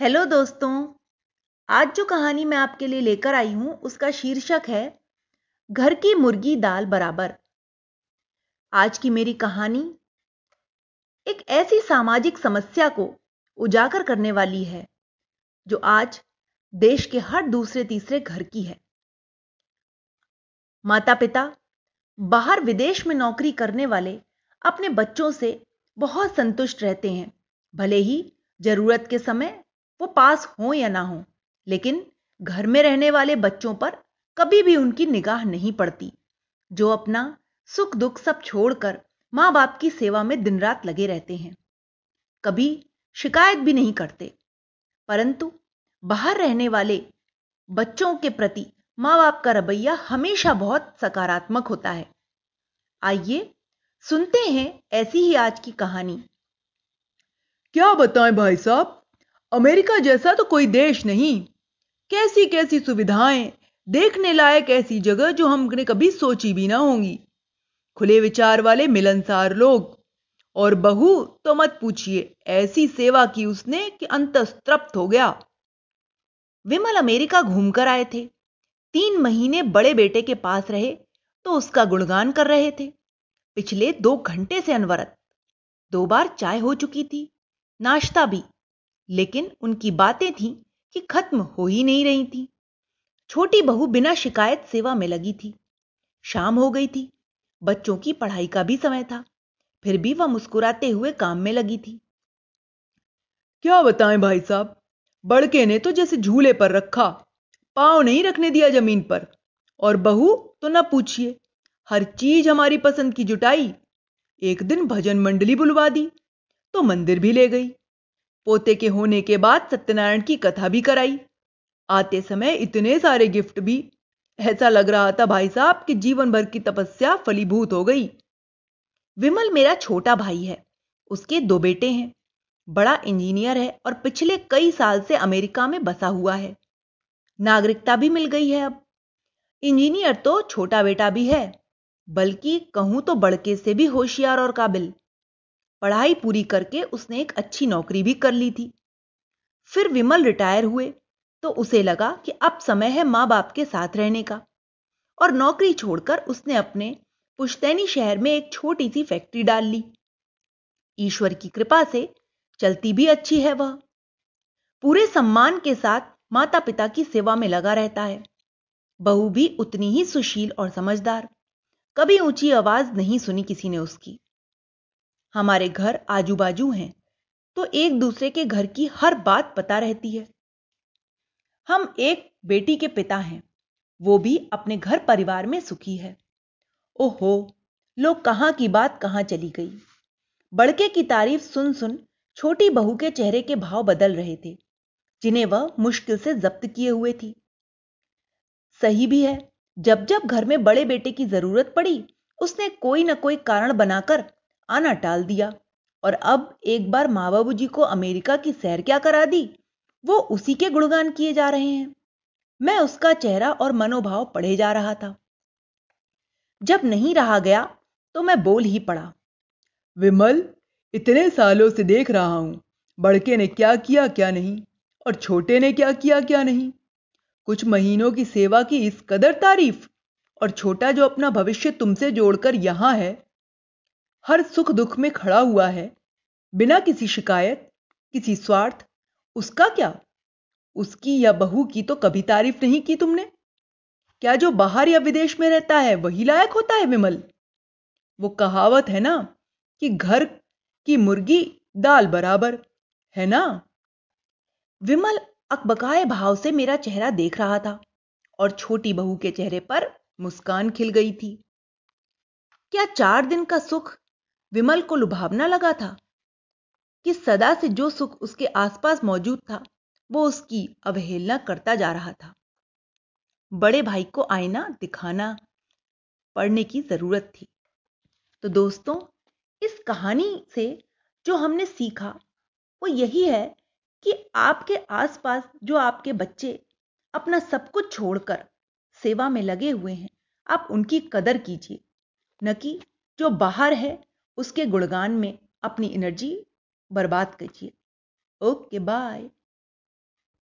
Hello दोस्तों, आज जो कहानी मैं आपके लिए लेकर आई हूँ, उसका शीर्षक है, घर की मुर्गी दाल बराबर। आज की मेरी कहानी एक ऐसी सामाजिक समस्या को उजागर करने वाली है, जो आज देश के हर दूसरे तीसरे घर की है। माता पिता बाहर विदेश में नौकरी करने वाले अपने बच्चों से बहुत संतुष्ट रहते हैं, भले ही ज़रूरत के समय वो पास हो या ना हो, लेकिन घर में रहने वाले बच्चों पर कभी भी उनकी निगाह नहीं पड़ती, जो अपना सुख दुख सब छोड़कर माँ बाप की सेवा में दिन रात लगे रहते हैं। कभी शिकायत भी नहीं करते, परंतु बाहर रहने वाले बच्चों के प्रति माँ बाप का रवैया हमेशा बहुत सकारात्मक होता है। आइए सुनते हैं ऐसी ही आज की कहानी। क्या बताएँ भाई साहब? अमेरिका जैसा तो कोई देश नहीं। कैसी कैसी सुविधाएँ, देखने लायक ऐसी जगह जो हमने कभी सोची भी ना होंगी। खुले विचार वाले मिलनसार लोग। और बहू तो मत पूछिए, ऐसी सेवा की उसने कि अंतस्तृप्त हो गया। विमल अमेरिका घूमकर आए थे। तीन महीने बड़े बेटे के पास रहे तो उसका गुणगान कर रहे थे। पिछले दो घंटे से अनवरत। दो बार चाय हो चुकी थी, नाश्ता भी। लेकिन उनकी बातें थीं कि खत्म हो ही नहीं रही थी। छोटी बहू बिना शिकायत सेवा में लगी थी। शाम हो गई थी। बच्चों की पढ़ाई का भी समय था। फिर भी वह मुस्कुराते हुए काम में लगी थी। क्या बताएँ भाई साहब? बड़के ने तो जैसे झूले पर रखा। पाँव नहीं रखने दिया ज़मीन पर। और बहू तो ना पूछिए, हर चीज़ हमारी पसंद की जुटाई। एक दिन भजन मंडली बुलवा दी तो मंदिर भी ले गई। पोते के होने के बाद सत्यनारायण की कथा भी कराई। आते समय इतने सारे गिफ्ट भी। ऐसा लग रहा था भाई साहब कि जीवन भर की तपस्या फलीभूत हो गई। विमल मेरा छोटा भाई है। उसके दो बेटे हैं। बड़ा इंजीनियर है और पिछले कई साल से अमेरिका में बसा हुआ है। नागरिकता भी मिल गई है अब। इंजीनियर तो छोटा बेटा भी है, बल्कि कहूँ तो बड़के से भी होशियार और काबिल। पढ़ाई पूरी करके उसने एक अच्छी नौकरी भी कर ली थी। फिर विमल रिटायर हुए तो उसे लगा कि अब समय है माँ बाप के साथ रहने का। और नौकरी छोड़कर उसने अपने पुश्तैनी शहर में एक छोटी सी फैक्ट्री डाल ली। ईश्वर की कृपा से चलती भी अच्छी है वह। पूरे सम्मान के साथ माता पिता की सेवा में लगा रहता है। बहू भी उतनी ही सुशील और समझदार। कभी ऊँची आवाज़ नहीं सुनी किसी ने उसकी। हमारे घर आजू बाजू हैं तो एक दूसरे के घर की हर बात पता रहती है। हम एक बेटी के पिता हैं, वो भी अपने घर परिवार में सुखी है। ओहो, लोग कहाँ की बात कहाँ चली गई? बड़के की तारीफ़ सुन सुन छोटी बहू के चेहरे के भाव बदल रहे थे, जिन्हें वह मुश्किल से जब्त किए हुए थी। सही भी है जब जब घर में बड़े बेटे की ज़रूरत पड़ी, उसने कोई ना कोई कारण बनाकर आना टाल दिया। और अब एक बार माँ बाबू जी को अमेरिका की सैर क्या करा दी? वो उसी के गुणगान किए जा रहे हैं। मैं उसका चेहरा और मनोभाव पढ़े जा रहा था। जब नहीं रहा गया तो मैं बोल ही पड़ा। विमल, इतने सालों से देख रहा हूँ। बड़के ने क्या किया, क्या नहीं? और छोटे ने क्या किया, क्या नहीं? कुछ महीनों की सेवा की इस कदर तारीफ़? और छोटा जो अपना भविष्य तुमसे जोड़कर यहाँ है हर सुख दुख में खड़ा हुआ है। बिना किसी शिकायत, किसी स्वार्थ, उसका क्या? उसकी या बहू की तो कभी तारीफ़ नहीं की तुमने? क्या जो बाहर या विदेश में रहता है, वही लायक होता है विमल? वो कहावत है ना कि घर की मुर्गी दाल बराबर, है ना? विमल अकबकाए भाव से मेरा चेहरा देख रहा था और छोटी बहू के चेहरे पर मुस्कान खिल गई थी। क्या चार दिन का सुख विमल को लुभावना लगा था कि सदा से जो सुख उसके आसपास मौजूद था, वो उसकी अवहेलना करता जा रहा था। बड़े भाई को आईना दिखाना पढ़ने की ज़रूरत थी। तो दोस्तों, इस कहानी से जो हमने सीखा, वो यही है कि आपके आसपास जो आपके बच्चे अपना सब कुछ छोड़कर सेवा में लगे हुए हैं, आप उनकी कदर कीजिए। न कि जो बाहर है उसके गुणगान में अपनी एनर्जी बर्बाद कीजिए। Okay bye